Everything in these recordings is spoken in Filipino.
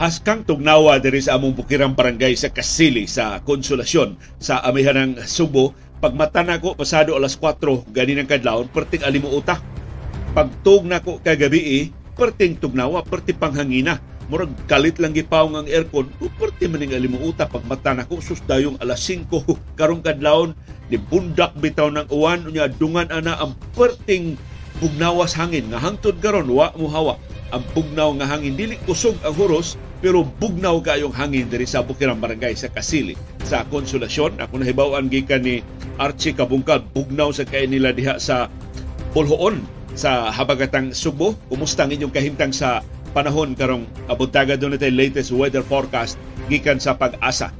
Haskang tugnawa diri sa among bukirang barangay sa Kasili sa Konsolasyon sa amihanang Subo. Pagmata na ko pasado alas 4 ganinang kadlawon perting alimuota. Pagtug na ko kagabi eh, perting tugnawa, perti panghangina. Murag kalit lang gipawng ang aircon, perti maning alimuota pagmata na ko sus dayong alas 5 karong kadlawon ni bundak bitaw ng uwan unya dungan ana ang perting bugnawas hangin nga hangtod karon wa mo hawak ang bugnaw nga hangin dili kusog ang huros pero bugnaw kayong hangin diri sa Bukirang Barangay sa Kasili sa Konsolasyon. Ako nahibaw-an gikan ni Archie Kabungkal bugnaw sa kay nila diha sa Pulhoon sa habagatang Subo. Kumusta ang inyong kahimtang sa panahon karong abuntaga doon natin latest weather forecast gikan sa pag-asa.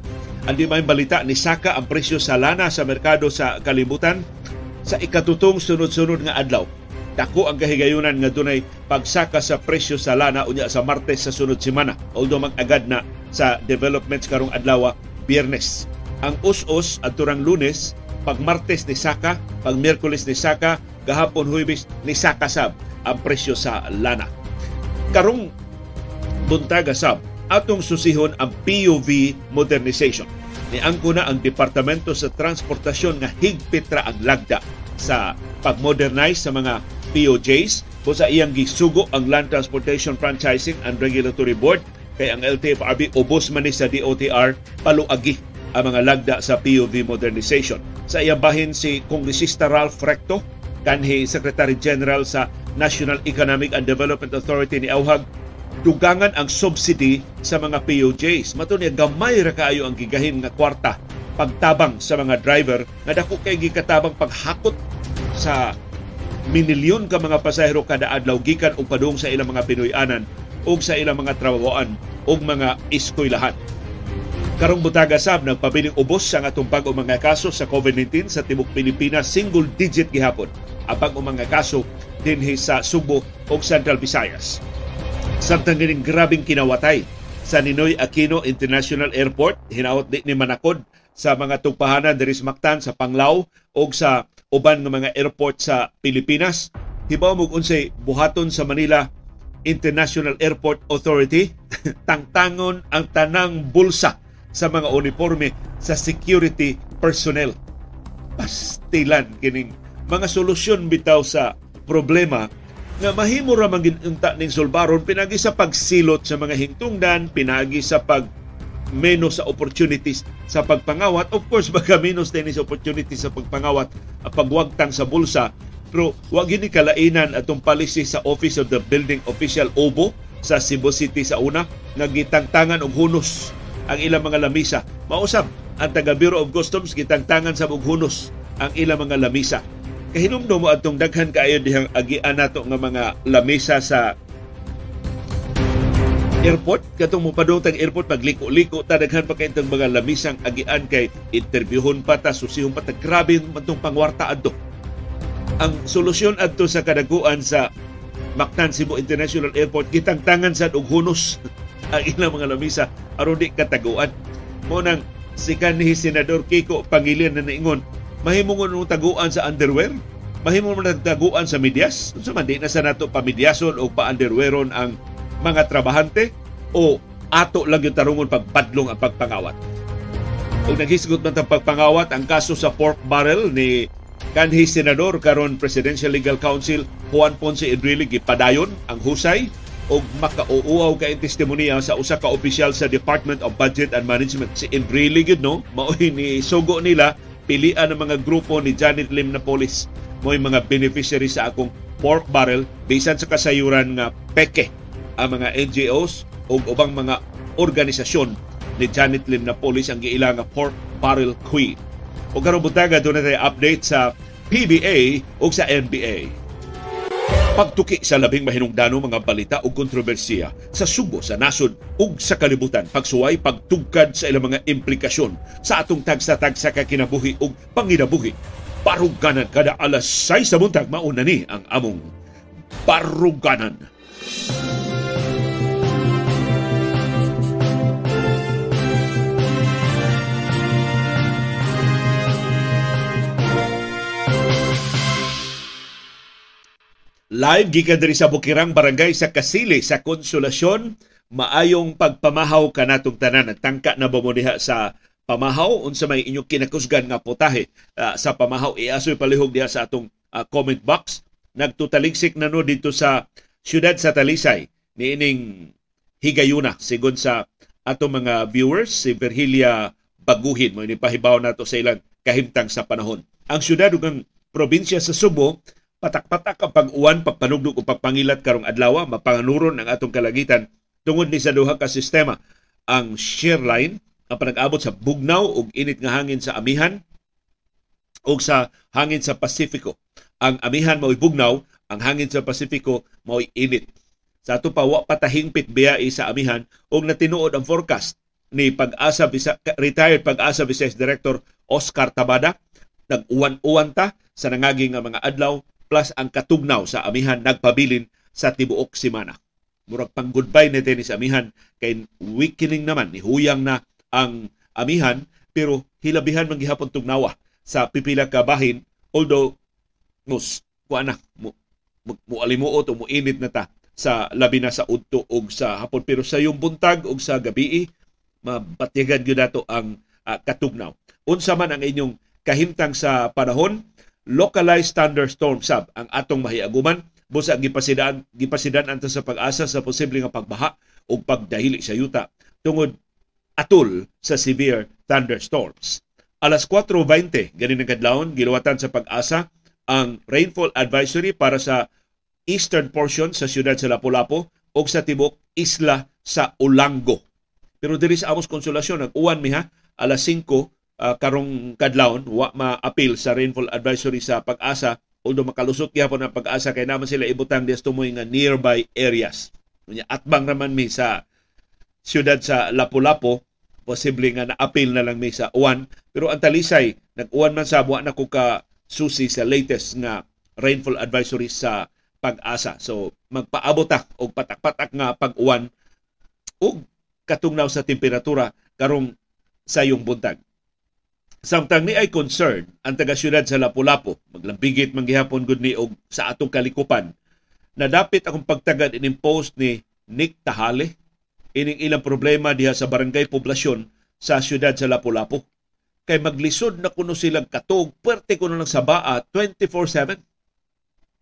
Andi may balita ni Saka ang presyo sa lana sa merkado sa kalibutan sa ikatutong sunod-sunod nga adlaw Dako ang kahigayunan nga dunay pagsaka sa presyo sa lana unya sa Martes sa sunod semana. Although mag-agad na sa developments karong adlaw Biyernes. Ang us-us at turang Lunes, pag Martes ni Saka, pag Miyerkules ni Saka, gahapon Huwebes ni Saka sab ang presyo sa lana. Karong buntaga sab atong susihon ang PUV modernization. Niangko na ang Departamento sa Transportasyon nga higpit ra ang lagda sa pag-modernize sa mga POJs kung sa iyang gisugo ang Land Transportation Franchising and Regulatory Board kay ang LTFRB ubos man ni sa DOTR paluagi ang mga lagda sa POV modernization. Sa iyang bahin si Kongresista Ralph Recto, kanhi Secretary General sa National Economic and Development Authority ni Auhag, dugangan ang subsidy sa mga POJs. Mato niya gamay ra kaayo ang gigahin nga kwarta pagtabang sa mga driver nga dako kay gikatabang paghakot sa minilyon ka mga pasahero kada adlaw gikan og padung sa ilang mga Pinoy-anan ug sa ilang mga trabahoan ug mga eskwelahan. Karong butaga sab nagpabiling ubos sa atong pag mga kaso sa COVID-19 sa tibok Pilipinas single digit gihapon ang pag mga kaso dinhi sa Subo ug Central Visayas. Samtang gining grabing kinawatay sa Ninoy Aquino International Airport, hinaot di ni manakod sa mga tugpahanan diri sa Mactan sa Panglao o sa uban ng mga airport sa Pilipinas. Hibaw mo unsay buhaton sa Manila International Airport Authority tangtangon ang tanang bulsa sa mga uniforme sa security personnel. Pastilan kining mga solusyon bitaw sa problema nga mahimo ra man unta ning sulbaron pinagi sa pagsilot sa mga hingtungdan, pinagi sa pag menos sa opportunities sa pagpangawat. Of course, baka menos din sa opportunities sa pagpangawat at pagwagtang sa bulsa. Pero wag gini kalainan atong policy sa Office of the Building Official OBO sa Cebu City sa una nga gitangtangan og hunos ang ilang mga lamisa. Mausap ang taga Bureau of Customs gitangtangan sa og hunos ang ilang mga lamisa. Kahinumdum mo atong daghan kaayo dihang agian nato nga mga lamisa sa airport katong mopadong tag airport pagliko-liko ta daghan pa kay mga lamisang agian kay interbyuhon pa ta susihon pa ta. Grabe man tong pangwarta adto. Ang solusyon adto sa kadaguan sa Mactan Cebu International Airport gitangtangan sa og hunos ang ilang mga lamisa. Aron di kataguan. Mo nang si kanhi senador Kiko Pangilian na naingon mahimong mo taguan sa underwear? Mahimong mo taguan sa medyas unsa man di na sa nato pamidyason o pa-underwearon ang mga trabahante o ato lang yung tarungon pagpadlong ang pagpangawat. Kung naghisgot man ang pagpangawat, ang kaso sa pork barrel ni kanhi senador karon Presidential Legal Council Juan Ponce Enrile gipadayon ang husay og makauuaw kay testimonya sa usa ka opisyal sa Department of Budget and Management. Si Enrile gid no? Maoy ni sugo nila pilian ng mga grupo ni Janet Lim na police mo mga beneficiary sa akong pork barrel bisan sa kasayuran nga peke ang mga NGOs o ubang mga organisasyon ni Janet Lim na police ang giila nga Pork Barrel Queen. O karong butaga doon natin update sa PBA o sa NBA. Pagtuki sa labing mahinungdano mga balita o kontrobersiya sa subo sa nasod ug sa kalibutan, pagsuway pagtugkad sa ilang mga implikasyon sa atong tagsa-tagsa ka kinabuhi ug panginabuhi. Paruganan kada alas 6 sa buntag mauna ni ang among Paruganan. Paruganan. Live gikan diri sa Bukirang Barangay sa Kasili sa Konsolasyon. Maayong pagpamahaw kanatong tanan. Nagtangka na diha sa pamahaw? Unsa may inyong kinakusgan nga putahe uh, sa pamahaw? Iasoy palihog diha sa atong uh, comment box. Nagtutaligsik na no dito sa siyudad sa Talisay. Niining higayuna sigon sa ato mga viewers si Virgilia Baguhin. Mo ni pahibaw nato sa ilang kahimtang sa panahon. Ang siyudad ug ang probinsya sa Subo patak-patak ang pag-uwan pagpanugdog o pagpangilat karong adlaw mapanganuron ang atong kalagitan tungod ni sa duha ka sistema ang shear line ang panag-abot sa bugnaw ug init nga hangin sa amihan ug sa hangin sa Pasifiko. Ang amihan mao'y bugnaw, ang hangin sa Pasifiko mao'y init. Sa ato pa wa patahingpit biya sa amihan ug natinuod ang forecast ni pag-asa retired pag-asa Vice Director Oscar Tabada nag-uwan-uwan ta sa nangagi nga mga adlaw plus ang katugnaw sa amihan nagpabilin sa tibuok semana. Murag pang goodbye ni sa amihan kay weakening naman ni huyang na ang amihan pero hilabihan man gihapon tugnawa sa pipila ka bahin although mus kuana mo mo alimuot o mo init na ta sa labi na sa udto og sa hapon pero sa yung buntag og sa gabi mabatigan gyud nato ang uh, katugnaw unsa man ang inyong kahimtang sa panahon localized thunderstorm sab ang atong mahiaguman busa gipasidan gipasidan anto sa pag-asa sa posible nga pagbaha ug pagdahili sa yuta tungod atol sa severe thunderstorms. Alas 4.20, ganin ng kadlawon, giluwatan sa pag-asa ang rainfall advisory para sa eastern portion sa siyudad sa Lapu-Lapu o sa tibok isla sa Ulango. Pero diri sa Amos Konsolasyon, nag-uwan mi ha, alas 5 ah, karong kadlawon, wa ma-appeal sa rainfall advisory sa pag-asa although makalusot gyapon ang pag-asa kay naman sila ibutang dias tumoy nga nearby areas. Unya atbang naman mi sa siyudad sa Lapu-Lapu, posible nga na-appeal na lang may sa uwan. Pero ang talisay, nag-uwan man sa buwan na ko ka susi sa latest nga rainfall advisory sa pag-asa. So magpaabot ta og patak-patak nga pag-uwan ug katungnaw sa temperatura karong sayong buntag. Samtang ni ay concern ang taga siyudad sa Lapu-Lapu, maglambigit man gihapon gud ni og sa atong kalikupan na dapat akong pagtagad in-impose ni Nick Tahale ining ilang problema diha sa barangay poblasyon sa siyudad sa Lapu-Lapu. Kay maglisod na kuno silang katog, pwerte kuno ng sabaa 24-7.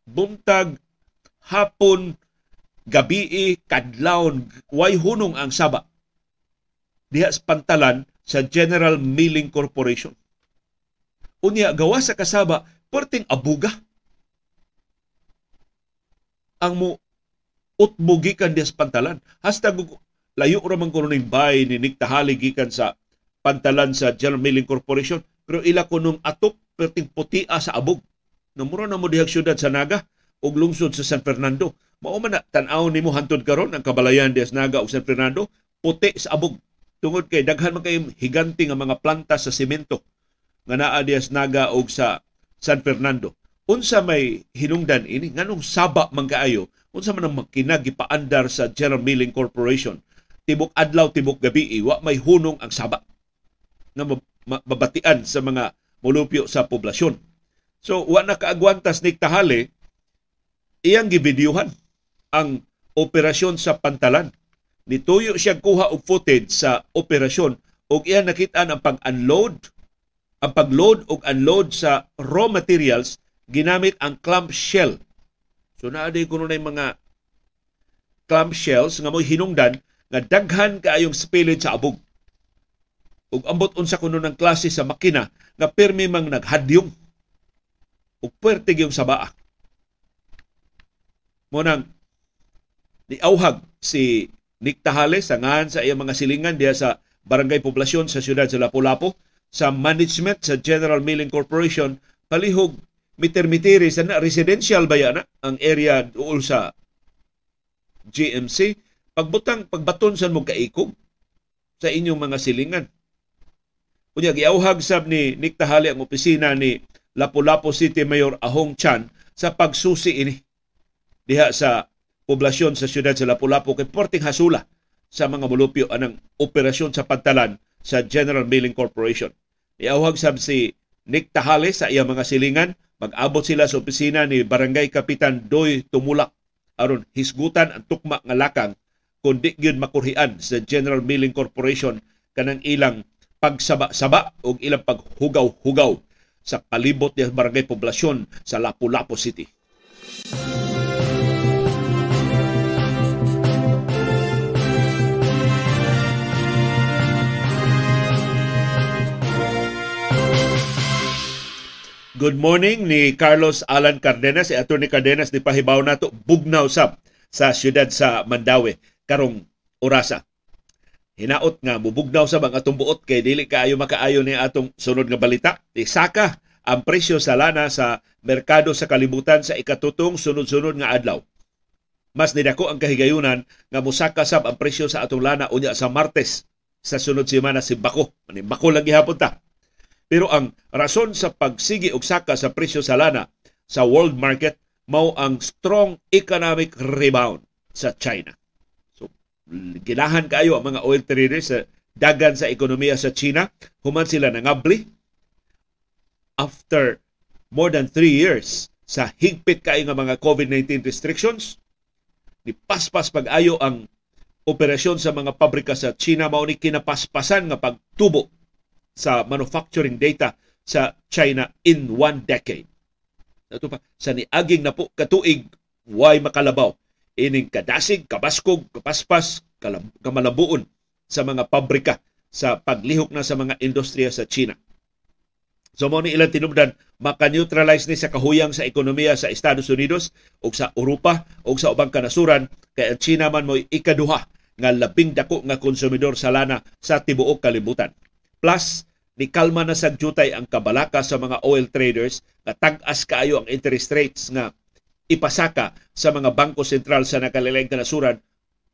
Buntag, hapon, gabi, kadlawon, way hunong ang saba. Diha sa pantalan sa General Milling Corporation. Unya, gawa sa kasaba, pwerteng abuga. Ang mo utbugi kan diya sa pantalan. Hasta layo ra man kuno ning bay ni Nick gikan sa pantalan sa General Milling Corporation pero ila kunong atop perting putia sa abog namura na mo dihag syudad sa Naga ug lungsod sa San Fernando mao man na tan-aw nimo hantod karon ang kabalayan sa Naga ug San Fernando puti sa abog tungod kay daghan man kay higanti nga mga planta sa semento nga naa sa Naga ug sa San Fernando unsa may hinungdan ini nganong saba man kaayo unsa man ang makina gipaandar sa General Milling Corporation tibok adlaw tibok gabi wa may hunong ang saba nga mabatian sa mga molupyo sa poblasyon. So wa na kaagwantas ni Tahale iyang gibidyuhan ang operasyon sa pantalan. Nituyo siya kuha og footage sa operasyon ug iya nakita ang pag-unload ang pag-load ug unload sa raw materials ginamit ang clamp shell. So naa kuno na mga clamp shells nga mo hinungdan nga daghan kaayong spillage sa abog. Ug ambot unsa kuno ng klase sa makina nga permi mang naghadyong ug puwerte gyung sa baa. Mo nang niauhag si Nick Tahales sa iyang mga silingan diya sa barangay poblasyon sa siyudad sa Lapu-Lapu sa management sa General Milling Corporation palihog miter-mitiri sa na residential ba na ang area duol sa GMC pagbutang pagbaton sa mo kaikog sa inyong mga silingan. Unya giauhag sab ni Nick Tahali ang opisina ni Lapu-Lapu City Mayor Ahong Chan sa pagsusi ini diha sa poblasyon sa siyudad sa Lapu-Lapu kay porting hasula sa mga mulupyo anang operasyon sa pantalan sa General Milling Corporation. Iauhag sab si Nick Tahale sa iyang mga silingan, mag-abot sila sa opisina ni Barangay Kapitan Doy Tumulak aron hisgutan ang tukma nga lakang kundi gyud makurhian sa General Milling Corporation kanang ilang pagsaba-saba o ilang paghugaw-hugaw sa palibot ng barangay poblasyon sa Lapu-Lapu City. Good morning ni Carlos Alan Cardenas. Si Atty. Cardenas ni pahibaw nato bugnaw sab sa siyudad sa Mandawi karong orasa. Hinaot nga mubugnaw sa ang atong buot kay dili kaayo makaayo ni atong sunod nga balita. Isaka ang presyo sa lana sa merkado sa kalibutan sa ikatutong sunod-sunod nga adlaw. Mas nidako ang kahigayunan nga musaka sab ang presyo sa atong lana unya sa Martes sa sunod semana si Bako. Bako lang gihapon ta pero ang rason sa pagsigi og saka sa presyo sa lana sa world market mao ang strong economic rebound sa China. So ginahan kayo ang mga oil traders sa dagan sa ekonomiya sa China, human sila nangabli after more than three years sa higpit kayo nga mga COVID-19 restrictions, ni paspas pag-ayo ang operasyon sa mga pabrika sa China. Mao ni kinapaspasan nga pagtubo sa manufacturing data sa China in one decade. Ito pa, sa niaging na po katuig, why makalabaw? Ining kadasig, kabaskog, kapaspas, kamalabuon sa mga pabrika sa paglihok na sa mga industriya sa China. So mo ni ilang tinubdan maka-neutralize ni sa kahuyang sa ekonomiya sa Estados Unidos o sa Europa o sa ubang kanasuran kay ang China man mo ikaduha nga labing dako nga konsumidor sa lana sa tibuok kalibutan. Plus ni kalma na sagjutay ang kabalaka sa mga oil traders nga tag-as kaayo ang interest rates nga ipasaka sa mga bangko sentral sa nakalilaing kanasuran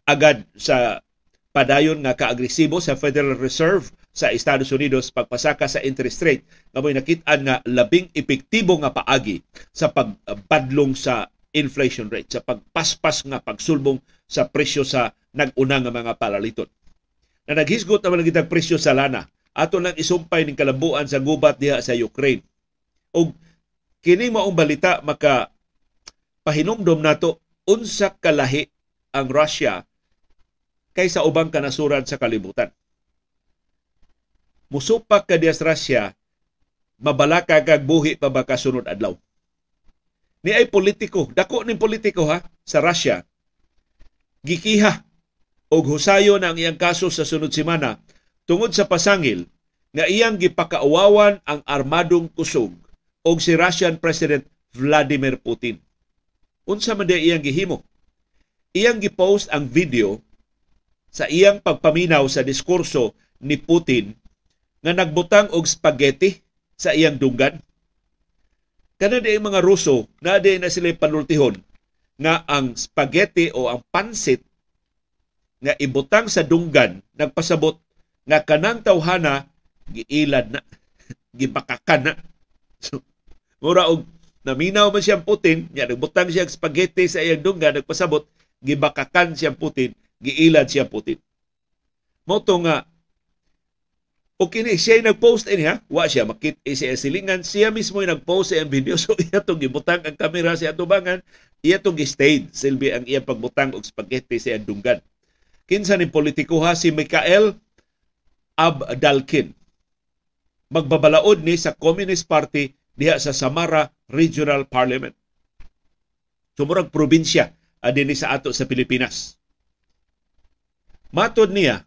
agad sa padayon nga kaagresibo sa Federal Reserve sa Estados Unidos pagpasaka sa interest rate nga mo'y nakit-an nga labing epektibo nga paagi sa pagbadlong sa inflation rate sa pagpaspas nga pagsulbong sa presyo sa nag-una nga mga palaliton. Na naghisgot naman ang presyo sa lana ato lang isumpay ning kalabuan sa gubat diha sa Ukraine. Og kini maong balita maka pahinumdom nato unsa kalahi ang Russia kaysa ubang kanasuran sa kalibutan. Musupak ka diya sa Russia, mabalaka kag buhi pa ba kasunod adlaw. Ni ay politiko, dako ning politiko ha sa Russia. Gikiha og husayo na ang iyang kaso sa sunod semana tungod sa pasangil nga iyang gipakauwawan ang armadong kusog og si Russian President Vladimir Putin. Unsa man iyang gihimo? Iyang gipost ang video sa iyang pagpaminaw sa diskurso ni Putin nga nagbutang og spaghetti sa iyang dunggan. Kana di mga Ruso na di na sila panultihon nga ang spaghetti o ang pansit nga ibutang sa dunggan nagpasabot nga kanang tawhana giilad na gibakakan na. So mura og naminaw man siyang Putin nya nagbutang siya spaghetti sa iyang dunggan nagpasabot gibakakan siyang Putin giilad siyang Putin. Mo nga o kini siya nag-post ini wa siya makit eh, siya silingan. Siya mismo yung nag-post sa video. So iya tong gibutang ang kamera sa atubangan. Iya tong gi-stage silbi ang iya pagbutang og spaghetti sa dunggan. Kinsa ni politiko ha? Si Mikael Abdalkin. Magbabalaod ni sa Communist Party diha sa Samara Regional Parliament. Sumurag probinsya adin sa ato sa Pilipinas. Matod niya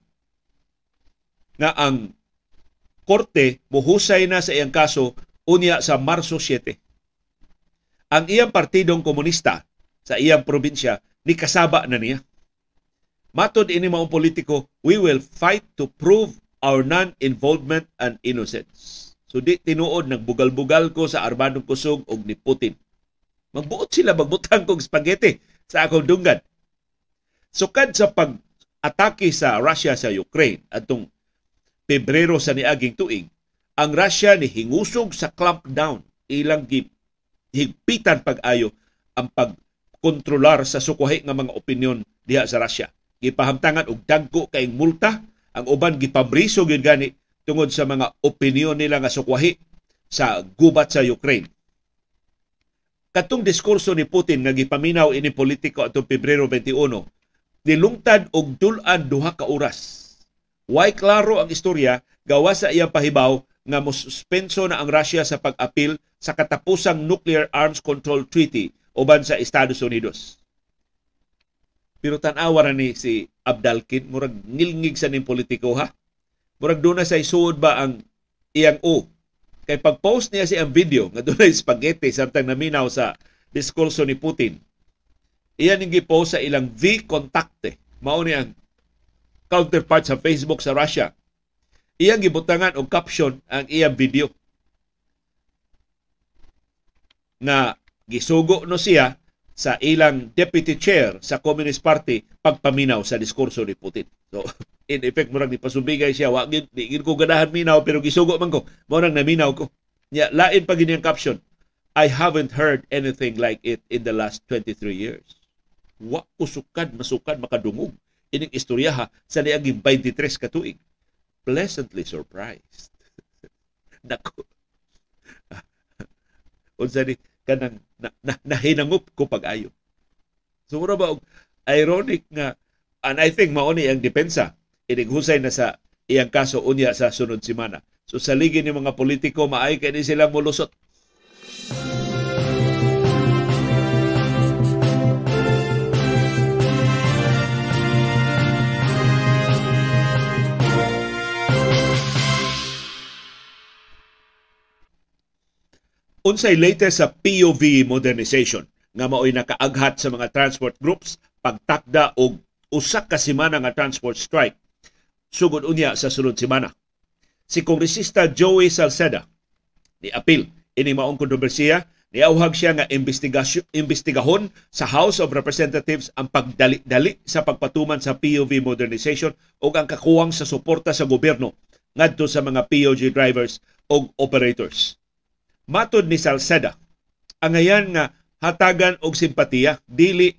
nga ang korte muhusay na sa iyang kaso unya sa Marso 7. Ang iyang partidong komunista sa iyang probinsya ni kasaba na niya. Matod ini maong politiko, we will fight to prove our non-involvement and innocence. So di tinuod nagbugal-bugal ko sa armadong kusog og ni Putin. Magbuot sila magbutang kog spaghetti sa akong dunggan. Sukad sa pag-atake sa Russia sa Ukraine atong Pebrero sa niaging tuig, ang Russia ni hingusog sa clampdown ilang higpitan pag-ayo ang pagkontrolar sa sukuhi nga mga opinyon diha sa Russia. Gipahamtangan og dagko kay multa ang uban gipabriso gyud gani tungod sa mga opinyon nila nga sukwahi sa gubat sa Ukraine. Katong diskurso ni Putin nga gipaminaw ini politiko atong Pebrero 21 nilungtad og dulan duha ka oras. Why klaro ang istorya gawa sa iyang pahibaw nga mosuspenso na ang Russia sa pag-apil sa katapusang Nuclear Arms Control Treaty uban sa Estados Unidos. Pero tanawa ni si Abdalkin, murag ngilngig sa ning politiko ha. Murag doon na sa isuod ba ang iyang o. Kay pag-post niya si ang video nga doon spaghetti samtang naminaw sa diskurso ni Putin. Iyan yung gipost sa ilang V-Contacte. Mao ni ang counterpart sa Facebook sa Russia. Iyang gibutangan og caption ang iyang video. Na gisugo no siya sa ilang deputy chair sa Communist Party pagpaminaw sa diskurso ni Putin. So, in effect, murag ipasubigay siya, wa gid di ko ganahan minaw pero gisugo man ko. Nang naminaw ko. Nya lain pa gini caption. I haven't heard anything like it in the last 23 years. Wa usukad masukad makadungog ining istoryaha sa niaging 23 ka tuig. Pleasantly surprised. Nako. Unsa ni kanang na, na, nahinangup ko pag-ayo. Siguro ba og ironic nga and I think mao ni ang depensa inighusay na sa iyang kaso unya sa sunod semana. So sa ligi ni mga politiko maay kay ni sila molusot unsay latest sa POV modernization nga mao'y nakaaghat sa mga transport groups pagtakda og usa ka semana nga transport strike sugod unya sa sunod semana. Si Kongresista Joey Salceda ni apil ini maong kontrobersiya niauhag siya nga imbestigahon sa House of Representatives ang pagdali-dali sa pagpatuman sa POV modernization ug ang kakuwang sa suporta sa gobyerno ngadto sa mga POG drivers ug operators. Matod ni Salceda, ang ayan nga hatagan og simpatiya dili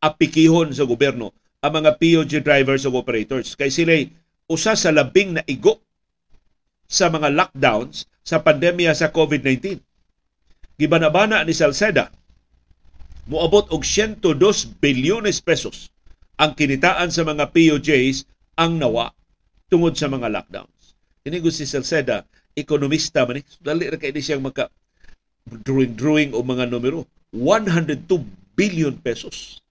apikihon sa gobyerno ang mga POG drivers ug operators kay sila usa sa labing na igo sa mga lockdowns sa pandemya sa COVID-19. Gibanabana ni Salceda moabot og 102 bilyones pesos ang kinitaan sa mga POJs ang nawa tungod sa mga lockdowns. Ini si Salceda ekonomista man eh. Dali ra kay siyang maka drawing drawing o mga numero. 102 billion pesos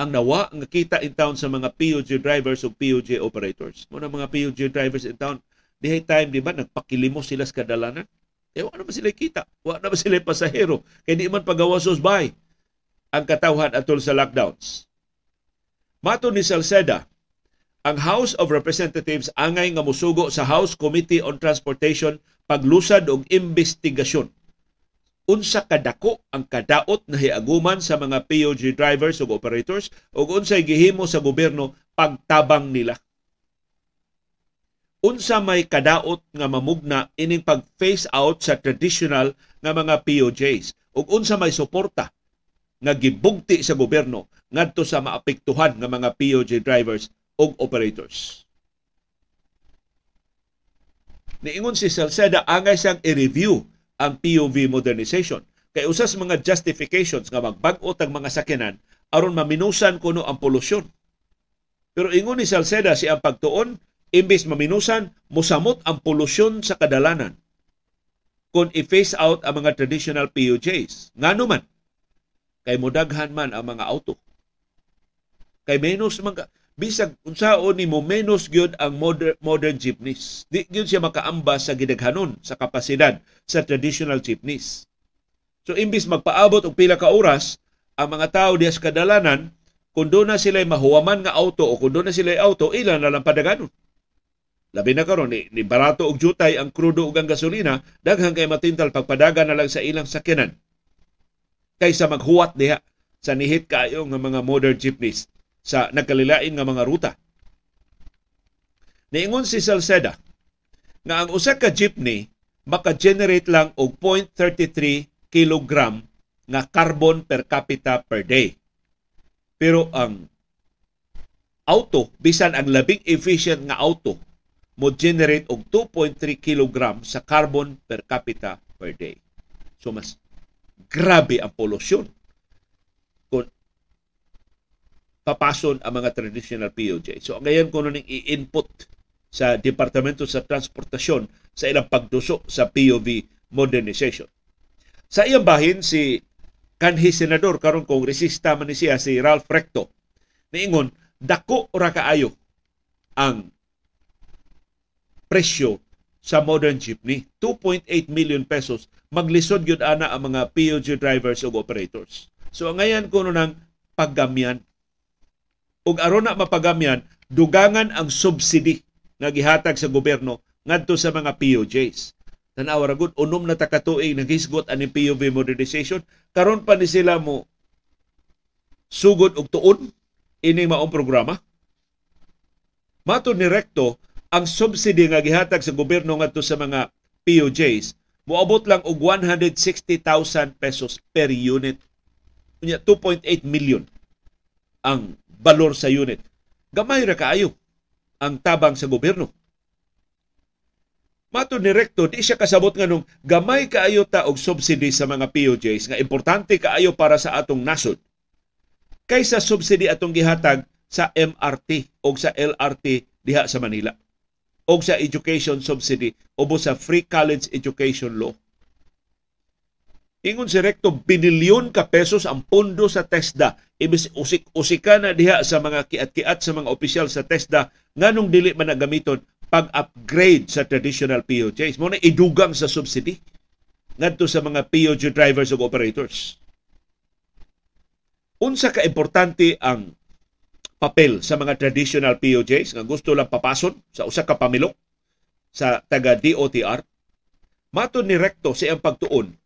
ang nawa nga kita in town sa mga POJ drivers o POJ operators. Mo mga POJ drivers in town, dihay time di ba nagpakilimos sila sa kadalanan? Eh, wala naman sila kita. Wala naman sila pasahero. Kaya di man pagawasos bay ang katawhan atol sa lockdowns. Mato ni Salceda, ang House of Representatives angay nga musugo sa House Committee on Transportation paglusad og investigasyon. Unsa kadako ang kadaot na hiaguman sa mga POG drivers ug operators ug unsay gihimo sa gobyerno pagtabang nila. Unsa may kadaot nga mamugna ining pag-phase out sa traditional nga mga POJs ug unsa may suporta nga gibugti sa gobyerno ngadto sa maapektuhan nga mga POJ drivers og operators. Niingon si Salceda angay siyang i-review ang POV modernization. Kay usas mga justifications nga magbag-o tag mga sakinan aron maminusan kuno ang polusyon. Pero ingon ni Salceda si ang pagtuon imbes maminusan mosamot ang polusyon sa kadalanan kung i-phase out ang mga traditional POJs. Ngano man kay modaghan man ang mga auto. Kay menos man bisag unsaon nimo menos gyud ang modern, modern jeepneys. Di gyud siya makaambas sa gidaghanon sa kapasidad sa traditional jeepneys. So imbis magpaabot og pila ka oras ang mga tao diya sa kadalanan kung doon na sila mahuwaman nga auto o kung doon na sila auto, ilan na lang padaganon. Labi na karon ni, ni barato og jutay ang krudo ug ang gasolina, daghang kay matintal pagpadagan na lang sa ilang sakyanan kaysa maghuwat diha sa nihit kayo nga mga modern jeepneys sa nagkalilain nga mga ruta. Niingon si Salceda nga ang usa ka jeepney maka-generate lang og 0.33 kilogram nga carbon per capita per day. Pero ang auto, bisan ang labing efficient nga auto, mo generate og 2.3 kilogram sa carbon per capita per day. So mas grabe ang polusyon papason ang mga traditional POJ. So ngayon ko ning i-input sa Departamento sa Transportasyon sa ilang pagduso sa POV modernization. Sa iyang bahin si kanhi senador karon kongresista man ni siya si Ralph Recto niingon dako ra kaayo ang presyo sa modern jeepney 2.8 million pesos maglisod gyud ana ang mga POJ drivers ug operators so ngayon kuno nang paggamyan ug aron na mapagamyan dugangan ang subsidy nga gihatag sa gobyerno ngadto sa mga POJs tanaw ra gud unom na takatuig naghisgot ani POV modernization. Karon pa ni sila mo sugod og tuon ini maong programa? Mato ni Recto ang subsidy nga gihatag sa gobyerno ngadto sa mga POJs moabot lang og 160,000 pesos per unit. Unya 2.8 million ang balor sa unit. Gamay ra kaayo ang tabang sa gobyerno. Mato ni Recto, di siya kasabot nga nung gamay kaayo ta og subsidy sa mga POJs nga importante kaayo para sa atong nasod kaysa subsidy atong gihatag sa MRT o sa LRT diha sa Manila o sa education subsidy o sa free college education law. Ingon si Recto, binilyon ka pesos ang pondo sa TESDA. Ibis usik-usika na diha sa mga kiat-kiat sa mga opisyal sa TESDA nganong dili man nagamiton pag-upgrade sa traditional POJs. Mo na idugang sa subsidy ngadto sa mga POJ drivers ug operators. Unsa ka importante ang papel sa mga traditional POJs nga gusto lang papason sa usa ka pamilok sa taga DOTR? Mato ni Recto sa iyang pagtuon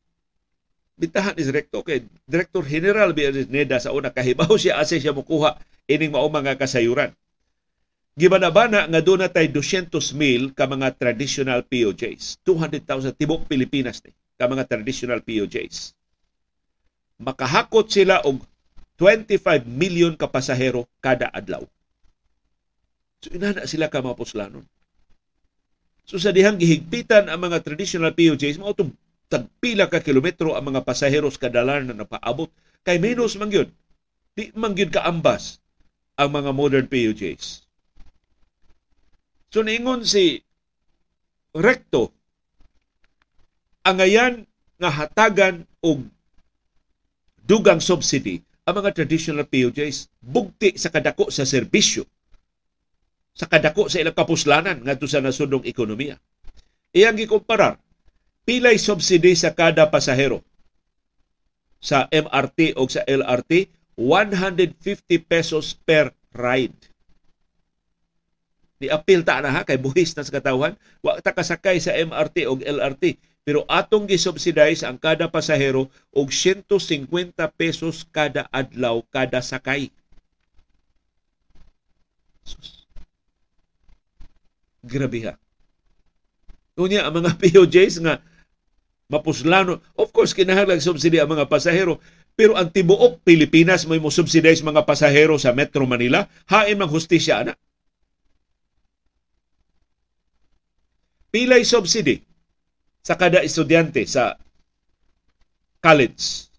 bitahan ni Direktor kay Director General Neda sa una kahibaw siya asa siya mukuha ining mao mga kasayuran. Gibanabana nga doon na tay 200 mil ka mga traditional POJs. 200,000 tibok Pilipinas ni ka mga traditional POJs. Makahakot sila og 25 million ka pasahero kada adlaw. So inana sila ka mga puslanon. So sa dihang gihigpitan ang mga traditional POJs, mao tagpila ka kilometro ang mga pasaheros kadalan na napaabot kay menos man gyud di man gyud kaambas ang mga modern PUJs so ningon si Recto ang ayan nga hatagan og dugang subsidy ang mga traditional PUJs bugti sa kadako sa serbisyo sa kadako sa ilang kapuslanan ngadto sa nasudong ekonomiya. Iyang gikumparar pilay subsidy sa kada pasahero. Sa MRT o sa LRT 150 pesos per ride. Ni apil ta na ha kay buhis na sa katawhan wa ta kasakay sa MRT o LRT pero atong gisubsidize ang kada pasahero og 150 pesos kada adlaw kada sakay. Sus. Grabe ha. Unya ang mga POJs nga mapuslano. Of course, kinahanglan subsidy ang mga pasahero. Pero ang tibuok Pilipinas may mo subsidize mga pasahero sa Metro Manila, hain mang hustisya na. Pilay subsidy sa kada estudyante sa college.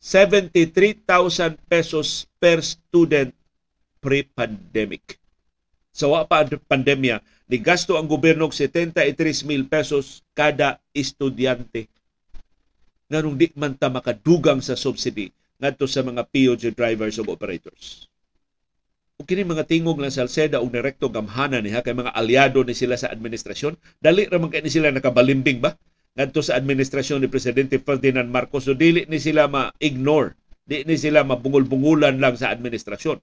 73,000 pesos per student pre-pandemic. Sa so, pa pandemya, Nigasto ang gobyerno og 73 mil pesos kada estudyante. Nganong di man ta makadugang sa subsidy ngadto sa mga POJ drivers ug operators. Ug kini mga tingog lang sa Alceda ug direkto gamhana niya kay mga aliado ni sila sa administrasyon, dali ra man kay ni sila nakabalimbing ba ngadto sa administrasyon ni presidente Ferdinand Marcos so dili ni sila ma-ignore, di ni sila mabungol-bungulan lang sa administrasyon.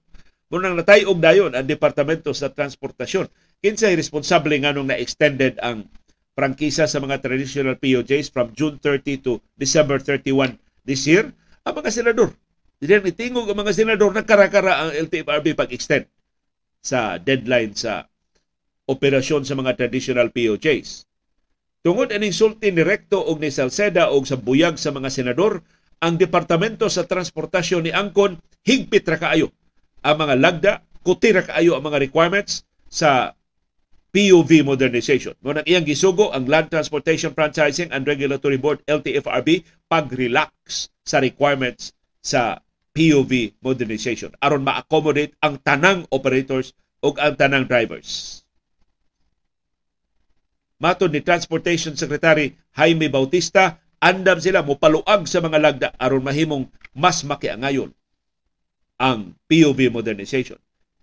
Munang natayog dayon ang Departamento sa Transportasyon kinsay responsable nganong na-extended ang prangkisa sa mga traditional POJs from June 30 to December 31 this year? Ang mga senador. Diyan itingog ang mga senador na karakara ang LTFRB pag-extend sa deadline sa operasyon sa mga traditional POJs. Tungod aning sulti ni Recto og ni Salceda og sa buyag sa mga senador, ang Departamento sa Transportasyon ni Angkon higpit ra kaayo ang mga lagda, kuti ra kaayo ang mga requirements sa PUV modernization. Mo iyang gisugo ang Land Transportation Franchising and Regulatory Board LTFRB pag-relax sa requirements sa POV modernization aron ma-accommodate ang tanang operators ug ang tanang drivers. Matod ni Transportation Secretary Jaime Bautista, andam sila mopaluag sa mga lagda aron mahimong mas makiangayon ang POV modernization.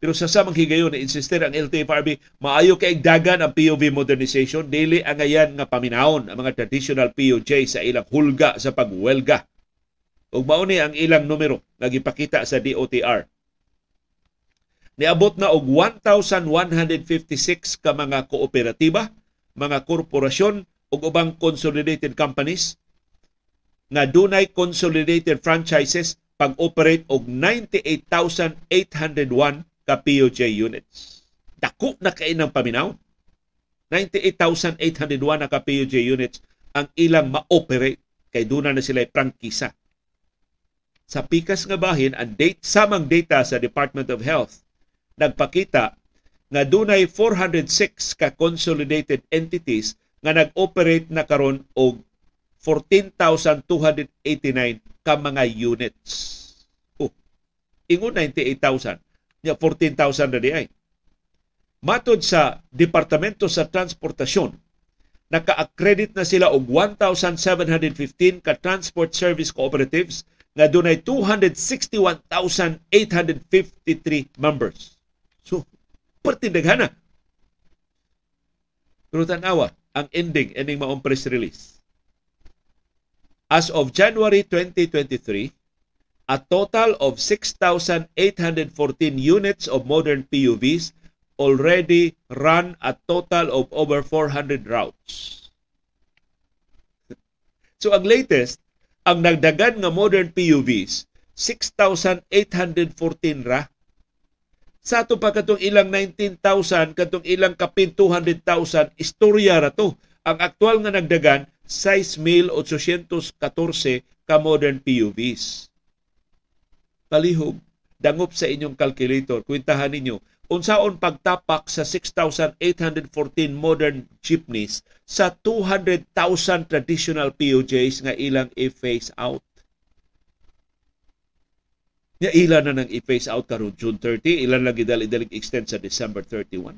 Pero sa samang higayon na insistir ang LTFRB, maayo kay dagan ang POV modernization, dili ang ayan nga paminahon ang mga traditional POJ sa ilang hulga sa pagwelga. Ug mauni ang ilang numero nga gipakita sa DOTR. Niabot na og 1,156 ka mga kooperatiba, mga korporasyon ug ubang consolidated companies nga dunay consolidated franchises pag-operate og 98,801 ka POJ units. Dako na kay ng paminaw. 98,801 na ka POJ units ang ilang ma-operate kay duna na sila prangkisa. Sa pikas nga bahin, ang date, samang data sa Department of Health nagpakita nga dunay 406 ka consolidated entities nga nag-operate na karon og 14,289 ka mga units. Oh, ingon 98,000. Nya 14,000 na di ay. Matod sa Departamento sa Transportasyon, naka-accredit na sila og 1,715 ka transport service cooperatives nga dunay 261,853 members. So, pertindaghan na. Pero tanawa, ang ending, ending maong press release. As of January 2023, a total of 6,814 units of modern PUVs already run a total of over 400 routes. So ang latest, ang nagdagan nga modern PUVs, 6,814 ra. Sa ato pa katong ilang 19,000 katong ilang kapin 200,000 istorya ra to. Ang aktual nga nagdagan 6,814 ka modern PUVs palihog dangop sa inyong calculator. Kwentahan ninyo unsaon pagtapak sa 6,814 modern jeepneys sa 200,000 traditional PUJs nga ilang i-phase out? Nya ila na nang i-phase out karon June 30, ilan lagi dali-dalig extend sa December 31.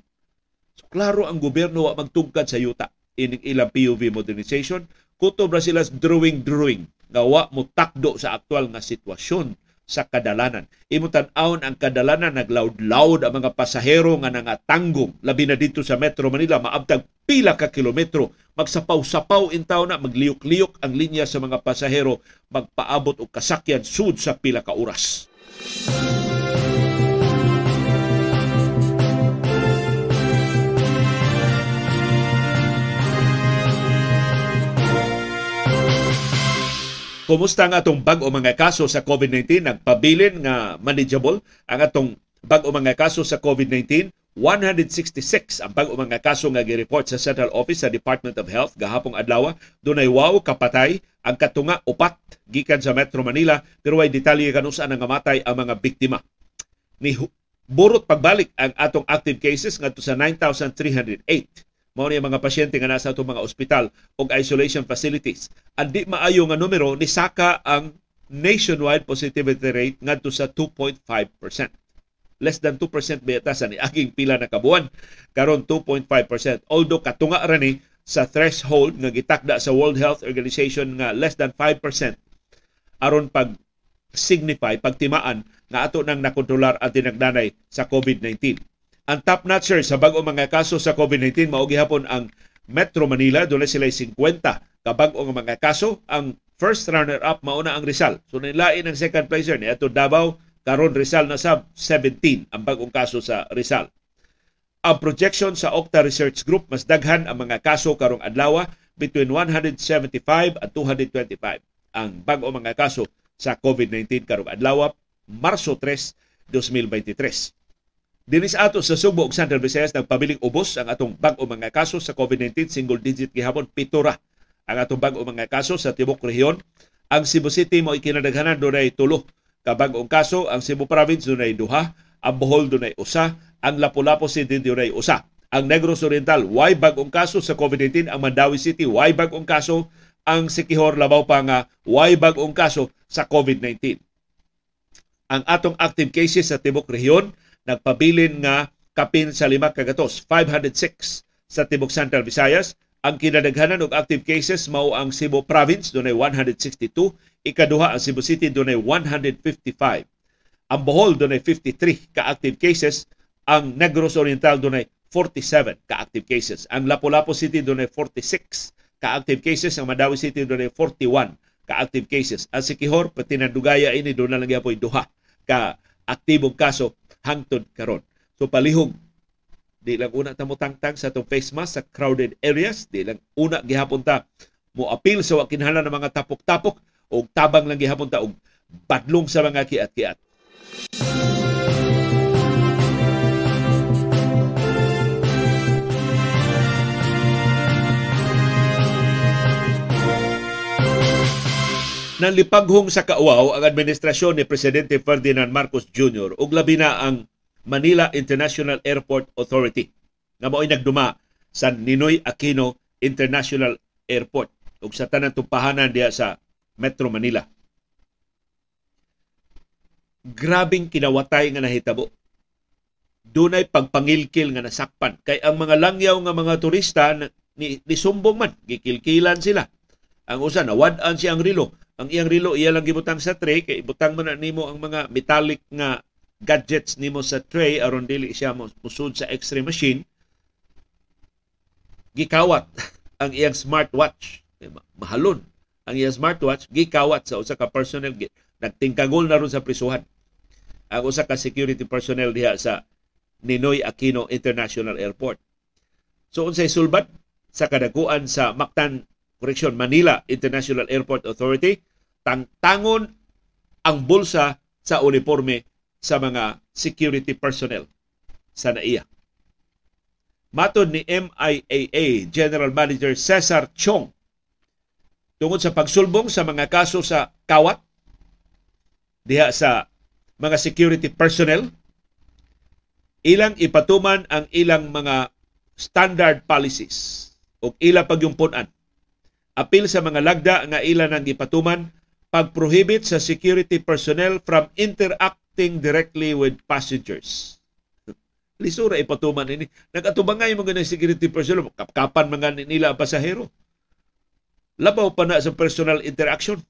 So klaro ang gobyerno wa magtugkad sa yuta ining ilang POV modernization. Kutob ra sila drawing drawing nga wa mo takdo sa aktual nga sitwasyon sa kadalanan. Imo tan-awon ang kadalanan nagloud-loud ang mga pasahero nga nangatanggong labi na dito sa Metro Manila maabtag pila ka kilometro magsapaw-sapaw intaw na magliyok-liyok ang linya sa mga pasahero magpaabot og kasakyan sud sa pila ka oras. Kumusta ang atong bag-o mga kaso sa COVID-19? Nagpabilin nga manageable ang atong bag-o mga kaso sa COVID-19. 166 ang bag-o mga kaso nga gi-report sa Central Office sa Department of Health gahapong adlaw. Dunay wow kapatay ang katunga upat gikan sa Metro Manila pero way detalye kanusa nga matay ang mga biktima. Ni burot pagbalik ang atong active cases ngadto sa 9,308 mao ni mga pasyente nga nasa atong mga ospital ug isolation facilities. Ang di maayo nga numero ni saka ang nationwide positivity rate ngadto sa 2.5%. Less than 2% beta sa ni aking pila na kabuan karon 2.5%. Although katunga ra ni sa threshold nga gitakda sa World Health Organization nga less than 5% aron pag signify pagtimaan nga ato nang nakontrolar ang tinagdanay sa COVID-19 ang top notcher sa bag-o mga kaso sa COVID-19 mao gihapon ang Metro Manila. Dunay sila 50 ka bag-o mga kaso. Ang first runner up mao na ang Rizal. So nilain ang second placer ni ato Davao karon Rizal na sab 17 ang bag-ong kaso sa Rizal. Ang projection sa Octa Research Group mas daghan ang mga kaso karong adlaw between 175 at 225 ang bag-o mga kaso sa COVID-19 karong adlaw Marso 3, 2023 Dinis ato sa Subo ug Central Visayas nagpabiling ubos ang atong bag-o mga kaso sa COVID-19 single digit gihapon pitura ang atong bag-o mga kaso sa tibok rehiyon. Ang Cebu City mo ikinadaghanan dunay tulo ka bag-ong kaso, ang Cebu Province dunay duha, ang Bohol dunay usa, ang Lapu-Lapu City dunay usa. Ang Negros Oriental why bag-ong kaso sa COVID-19, ang Mandawi City why bag-ong kaso, ang Sikihor Labaw pa nga why bag-ong kaso sa COVID-19 Ang atong active cases sa tibok rehiyon nagpabilin nga kapin sa lima kagatos, 506 sa tibok Central Visayas. Ang kinadaghanan og active cases mao ang Cebu Province dunay 162, ikaduha ang Cebu City dunay 155. Ang Bohol dunay 53 ka active cases, ang Negros Oriental dunay 47 ka active cases. Ang Lapu-Lapu City dunay 46 ka active cases, ang Madawi City dunay 41 ka active cases. Ang Sikihor pati na Dugaya ini do na lang gyapon duha ka aktibong kaso hangtod karon. So palihog di lang una ta mo tangtang sa tong face mask sa crowded areas, di lang una gihapon ta mo appeal sa wakinhalan ng mga tapok-tapok o tabang lang gihapon ta og badlong sa mga kiat-kiat. Nanlipaghong sa kauaw ang administrasyon ni Presidente Ferdinand Marcos Jr. ug labi na ang Manila International Airport Authority nga mao'y nagduma sa Ninoy Aquino International Airport ug sa tanang tumpahanan diya sa Metro Manila. Grabing kinawatay nga nahitabo. Dunay pagpangilkil nga nasakpan kay ang mga langyaw nga mga turista ni, ni sumbong man gikilkilan sila. Ang usa nawad-an siya ang rilo ang iyang rilo iya lang gibutang sa tray kay ibutang man nimo ang mga metallic nga gadgets nimo sa tray aron dili siya musud sa x-ray machine. Gikawat ang iyang smartwatch. Mahalon. Ang iyang smartwatch gikawat sa usa ka personnel nagtingkagol na ron sa prisuhan. Ang usa ka security personnel diha sa Ninoy Aquino International Airport. So unsay sulbad sa kadaguan sa Mactan Correction, Manila International Airport Authority, tangtangon ang bulsa sa uniforme sa mga security personnel sa NAIA. Matod ni MIAA General Manager Cesar Chong tungod sa pagsulbong sa mga kaso sa kawat diha sa mga security personnel ilang ipatuman ang ilang mga standard policies o ila pagyumpunan apil sa mga lagda nga ila nang gipatuman pag-prohibit sa security personnel from interacting directly with passengers. Lisura ipatuman ini. Nagatubangay mo ganang security personnel, kapkapan mga nila ang pasahero. Labaw pa na sa personal interaction.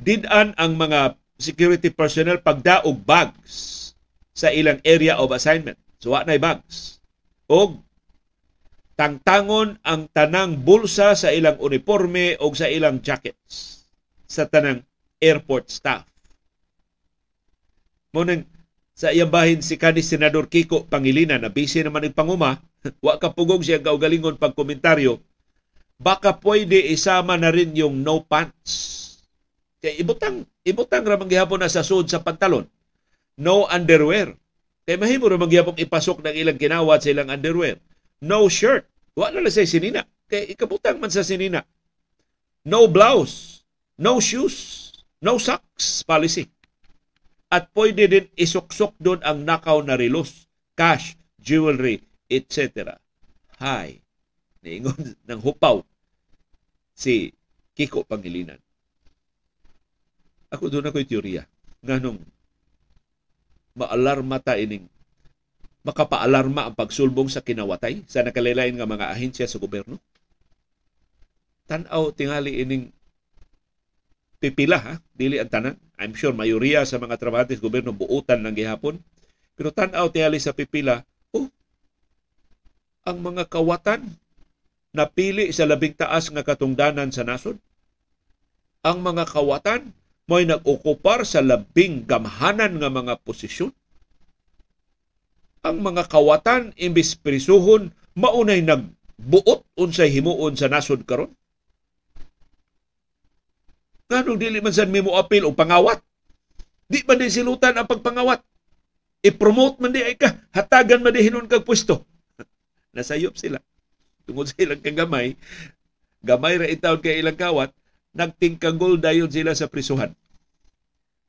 Didan ang mga security personnel pagdaog bags sa ilang area of assignment. So, wa na bags. O tangtangon ang tanang bulsa sa ilang uniforme o sa ilang jackets sa tanang airport staff. Munang sa iyang bahin si kanis Senador Kiko Pangilinan na busy naman ang panguma, wa ka pugong siya kaugalingon pagkomentaryo, baka pwede isama na rin yung no pants. Kaya ibutang, ibutang ramang gihapon na sa sud sa pantalon. No underwear. Kaya mahimo ramang gihapon ipasok ng ilang kinawat sa ilang underwear no shirt. Wa na say sinina. Kay ikabutang man sa sinina. No blouse. No shoes. No socks policy. At pwede din isuksok doon ang nakaw na relos, cash, jewelry, etc. Hi. Niingon ng hupaw si Kiko Pangilinan. Ako doon ako'y teorya. Nga maalarma ta ining makapaalarma ang pagsulbong sa kinawatay sa nakalilain nga mga ahensya sa gobyerno? Tanaw tingali ining pipila ha, dili ang tanan. I'm sure mayoriya sa mga trabahante sa gobyerno buutan ng gihapon. Pero tanaw tingali sa pipila, oh, ang mga kawatan napili sa labing taas nga katungdanan sa nasod. Ang mga kawatan mo'y nag-okupar sa labing gamhanan nga mga posisyon ang mga kawatan imbis prisuhon maunay nagbuot unsay himuon sa nasod karon. Nganong dili man sad mo apil og pangawat? Di man di silutan ang pagpangawat. I-promote man di ay ka hatagan man di hinon kag pwesto. Nasayop sila. Tungod sa ilang kagamay gamay ra itaw kay ilang kawat nagtingkagol dayon sila sa prisuhan.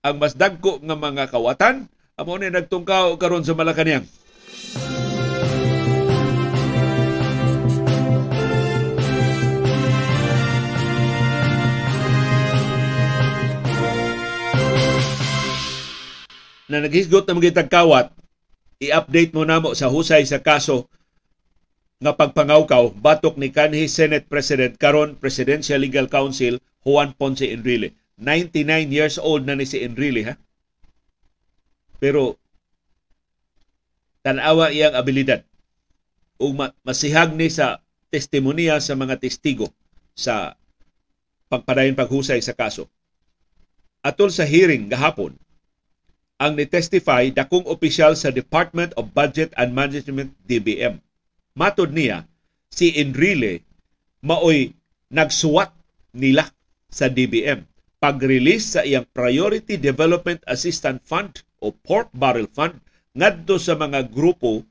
Ang mas dagko nga mga kawatan amo ni nagtungkaw karon sa Malacañang na naghisgot na mga kawat, i-update mo namo sa husay sa kaso nga pagpangawkaw batok ni kanhi Senate President karon Presidential Legal Counsel Juan Ponce Enrile. 99 years old na ni si Enrile ha. Pero tanawa iyang abilidad ug masihag ni sa testimonya sa mga testigo sa pagpadayon paghusay sa kaso. Atol sa hearing gahapon, ang ni-testify dakong opisyal sa Department of Budget and Management DBM. Matod niya, si Enrile maoy nagsuwat nila sa DBM pag-release sa iyang Priority Development Assistance Fund o Pork Barrel Fund ngadto sa mga grupo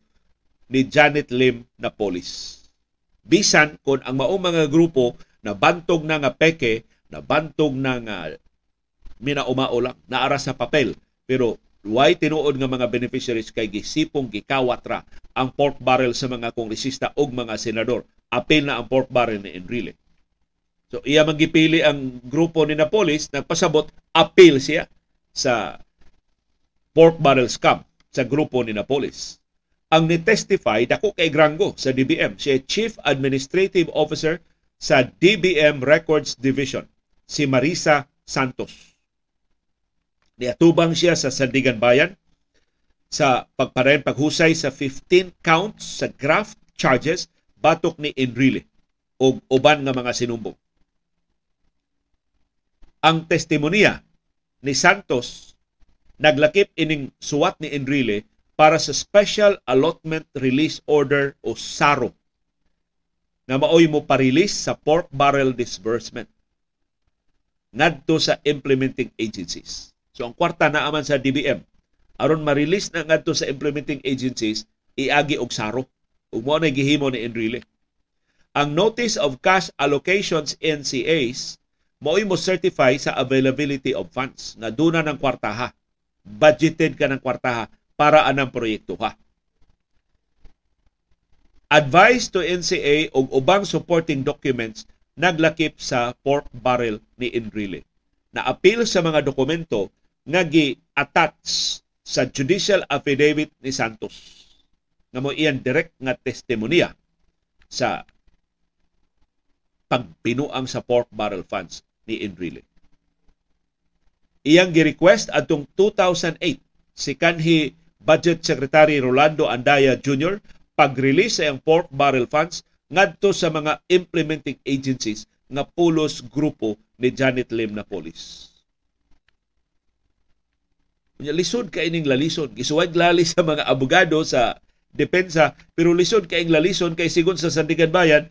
ni Janet Lim na polis. Bisan kung ang maong mga grupo na bantog na nga peke, na bantog na nga minaumao lang, naara sa papel. Pero Why tinuod nga mga beneficiaries kay gisipong gikawat ra ang pork barrel sa mga kongresista ug mga senador. Apil na ang pork barrel ni Enrile. So iya magipili ang grupo ni Napolis nagpasabot appeal siya sa pork barrel scam sa grupo ni Napolis. Ang ni-testify dako kay Grango sa DBM, siya Chief Administrative Officer sa DBM Records Division, si Marisa Santos. Niatubang siya sa Sandigan Bayan sa pagparayon paghusay sa 15 counts sa graft charges batok ni Enrile o uban nga mga sinumbong. Ang testimonya ni Santos naglakip ining suwat ni Enrile para sa Special Allotment Release Order o SARO na maoy mo pa-release sa pork barrel disbursement ngadto sa implementing agencies. So ang kwarta na aman sa DBM aron ma-release na ngadto sa implementing agencies iagi og saro. Ug mo na gihimo ni Enrile. Ang Notice of Cash Allocations NCAs mo'y mo certify sa availability of funds na duna ng kwartaha. Budgeted ka ng kwartaha para anang proyekto ha. Advice to NCA og ubang supporting documents naglakip sa pork barrel ni Enrile. Na appeal sa mga dokumento nga gi-attach sa judicial affidavit ni Santos nga mo iyan direct nga testimonya sa pagpinuang sa pork barrel funds ni Enrile. Iyang gi-request atong 2008 si kanhi Budget Secretary Rolando Andaya Jr. pag-release sa iyang pork barrel funds ngadto sa mga implementing agencies nga pulos grupo ni Janet Lim na police. Unya lisod kay ning lalison. Gisuwag lali sa mga abogado sa depensa pero lisod kay lalison kay sigon sa Sandigan Bayan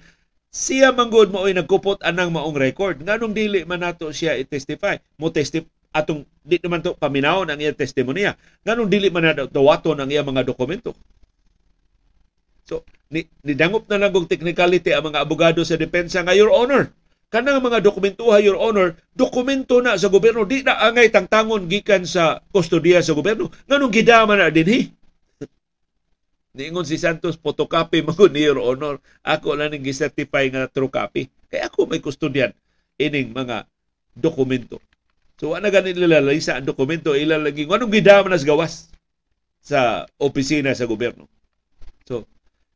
siya manggod mo ay nagkupot anang maong record. Nganong dili man nato siya i-testify. Mo testify atong di naman to paminawon ang iyang testimonya. Nganong dili man nato dawaton ang iyang mga dokumento. So, ni, nidangop na lang technicality ang mga abogado sa depensa nga, Your Honor, kanang mga dokumentuha your honor dokumento na sa gobyerno di na angay tangtangon gikan sa kustodiya sa gobyerno nganong gidama na dinhi Niingon si Santos, photocopy mo ni Your Honor. Ako lang ning certify nga true copy. Kaya ako may kustodyan ining mga dokumento. So, wala ganin nilalay sa ang dokumento, ilalagay, anong gidama na gawas sa opisina sa gobyerno. So,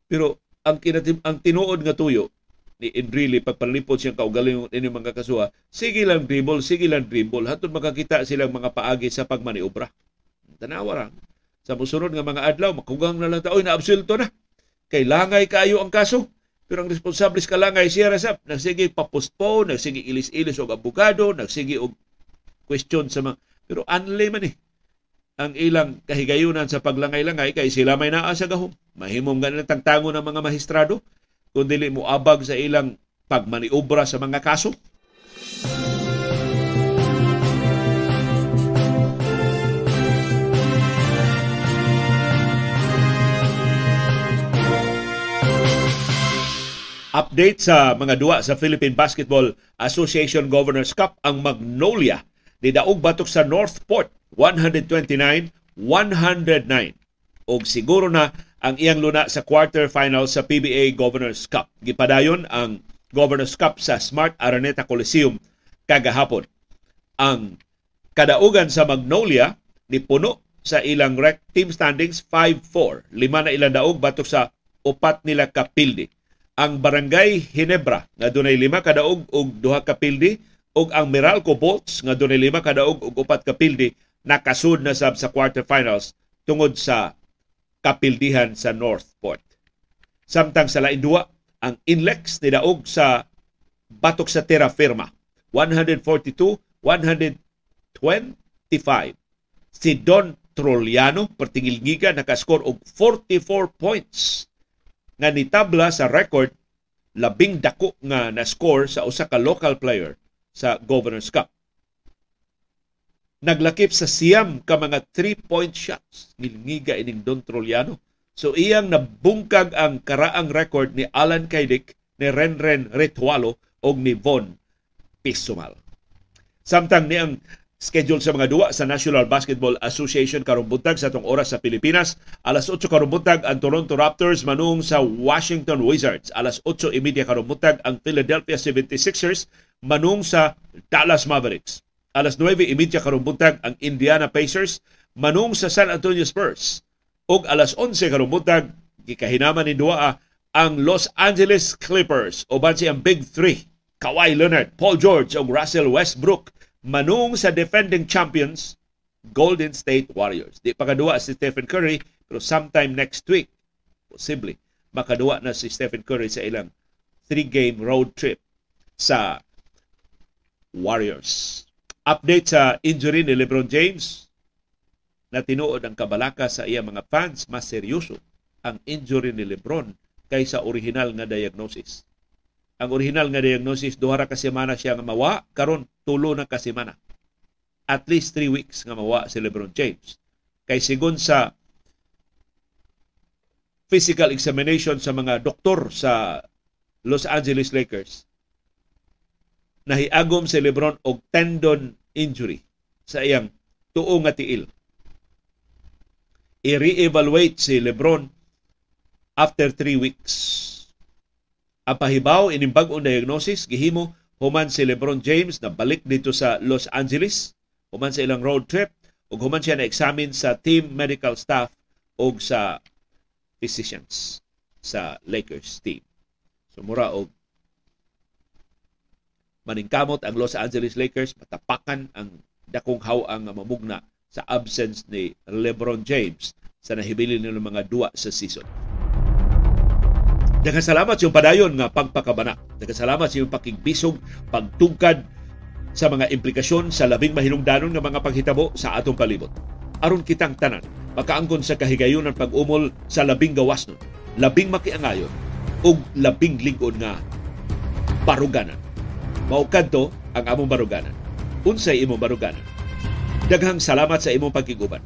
pero ang, kinatim, ang tinuod nga tuyo, ni Enrile pagpalipod siyang kaugaling ini mga kasuha, sige lang dribble, sige lang dribble. Hatod makakita silang mga paagi sa pagmaniobra. Tanawa ra. Sa musunod nga mga adlaw, makugang na lang ta, oy naabsulto na. Kay langay kayo ang kaso. Pero ang responsable sa kalangay siya rasap, nagsige pa-postpone, nagsige ilis-ilis og abogado, nagsige og question sa mga... Pero anlay man eh ang ilang kahigayunan sa paglangay-langay kay sila may naa sa gahom. Mahimong ganang tagtango ng mga mahistrado kung dili mo abag sa ilang pagmaniobra sa mga kaso? Update sa mga duwa sa Philippine Basketball Association Governors Cup ang Magnolia ni daog batok sa Northport 129-109 og siguro na ang iyang luna sa quarterfinal sa PBA Governors Cup. Gipadayon ang Governors Cup sa Smart Araneta Coliseum kagahapon. Ang kadaugan sa Magnolia ni puno sa ilang rec team standings 5-4. Lima na ilang daog batok sa upat nila kapildi. Ang Barangay Hinebra nga dunay lima kadaog og duha kapildi ug ang Meralco Bolts nga dunay lima kadaog og upat kapildi nakasud na sab sa quarterfinals tungod sa kapildihan sa Northport. Samtang sa lain duwa, ang Inlex ni daog sa batok sa terra firma 142-125. Si Don Troliano pertingilngiga nakascore og 44 points nga nitabla sa record labing dako nga na-score sa usa ka local player sa Governor's Cup. Naglakip sa siyam ka mga three-point shots. Ngilngiga ining Don Troliano. So iyang nabungkag ang karaang record ni Alan Kaidik, ni Renren Ritualo o ni Von Pisumal. Samtang ni ang schedule sa mga duwa sa National Basketball Association karong buntag sa tong oras sa Pilipinas. Alas 8 karong buntag ang Toronto Raptors manung sa Washington Wizards. Alas 8:30 karong buntag ang Philadelphia 76ers manung sa Dallas Mavericks. Alas 9:30 karong buntag ang Indiana Pacers manung sa San Antonio Spurs. Ug alas 11 karong gikahinaman ni duwa ang Los Angeles Clippers o si ang Big Three. Kawhi Leonard, Paul George ug Russell Westbrook manung sa defending champions Golden State Warriors. Di pa kadua si Stephen Curry pero sometime next week possibly makaduwa na si Stephen Curry sa ilang three-game road trip sa Warriors. Update sa injury ni LeBron James. Na tinuod ang kabalaka sa iya mga fans mas seryoso ang injury ni LeBron kaysa original nga diagnosis. Ang original nga diagnosis duha ka semana siya nga mawa karon tulo na ka semana. At least 3 weeks nga mawa si LeBron James. Kay sigon sa physical examination sa mga doktor sa Los Angeles Lakers nahiagom si LeBron og tendon injury sa iyang tuo nga tiil. I-re-evaluate si LeBron after 3 weeks. Ang pahibaw ining bag-ong diagnosis gihimo human si LeBron James na balik dito sa Los Angeles, human sa ilang road trip, ug human siya na examine sa team medical staff ug sa physicians sa Lakers team. So mura og maningkamot ang Los Angeles Lakers matapakan ang dakong haw ang mamugna sa absence ni LeBron James sa nahibilin nila mga duwa sa season. Daghang salamat sa padayon nga pagpakabana. Daghang salamat sa pakigbisog, pagtungkad sa mga implikasyon sa labing mahinungdanon nga mga paghitabo sa atong palibot. Aron kitang tanan, makaangkon sa kahigayon ng pag-umol sa labing gawas nun, labing makiangayon, ug labing lingkod nga baruganan. Maukad to ang among baruganan. Unsay imong baruganan. Daghang salamat sa imong pagkiguban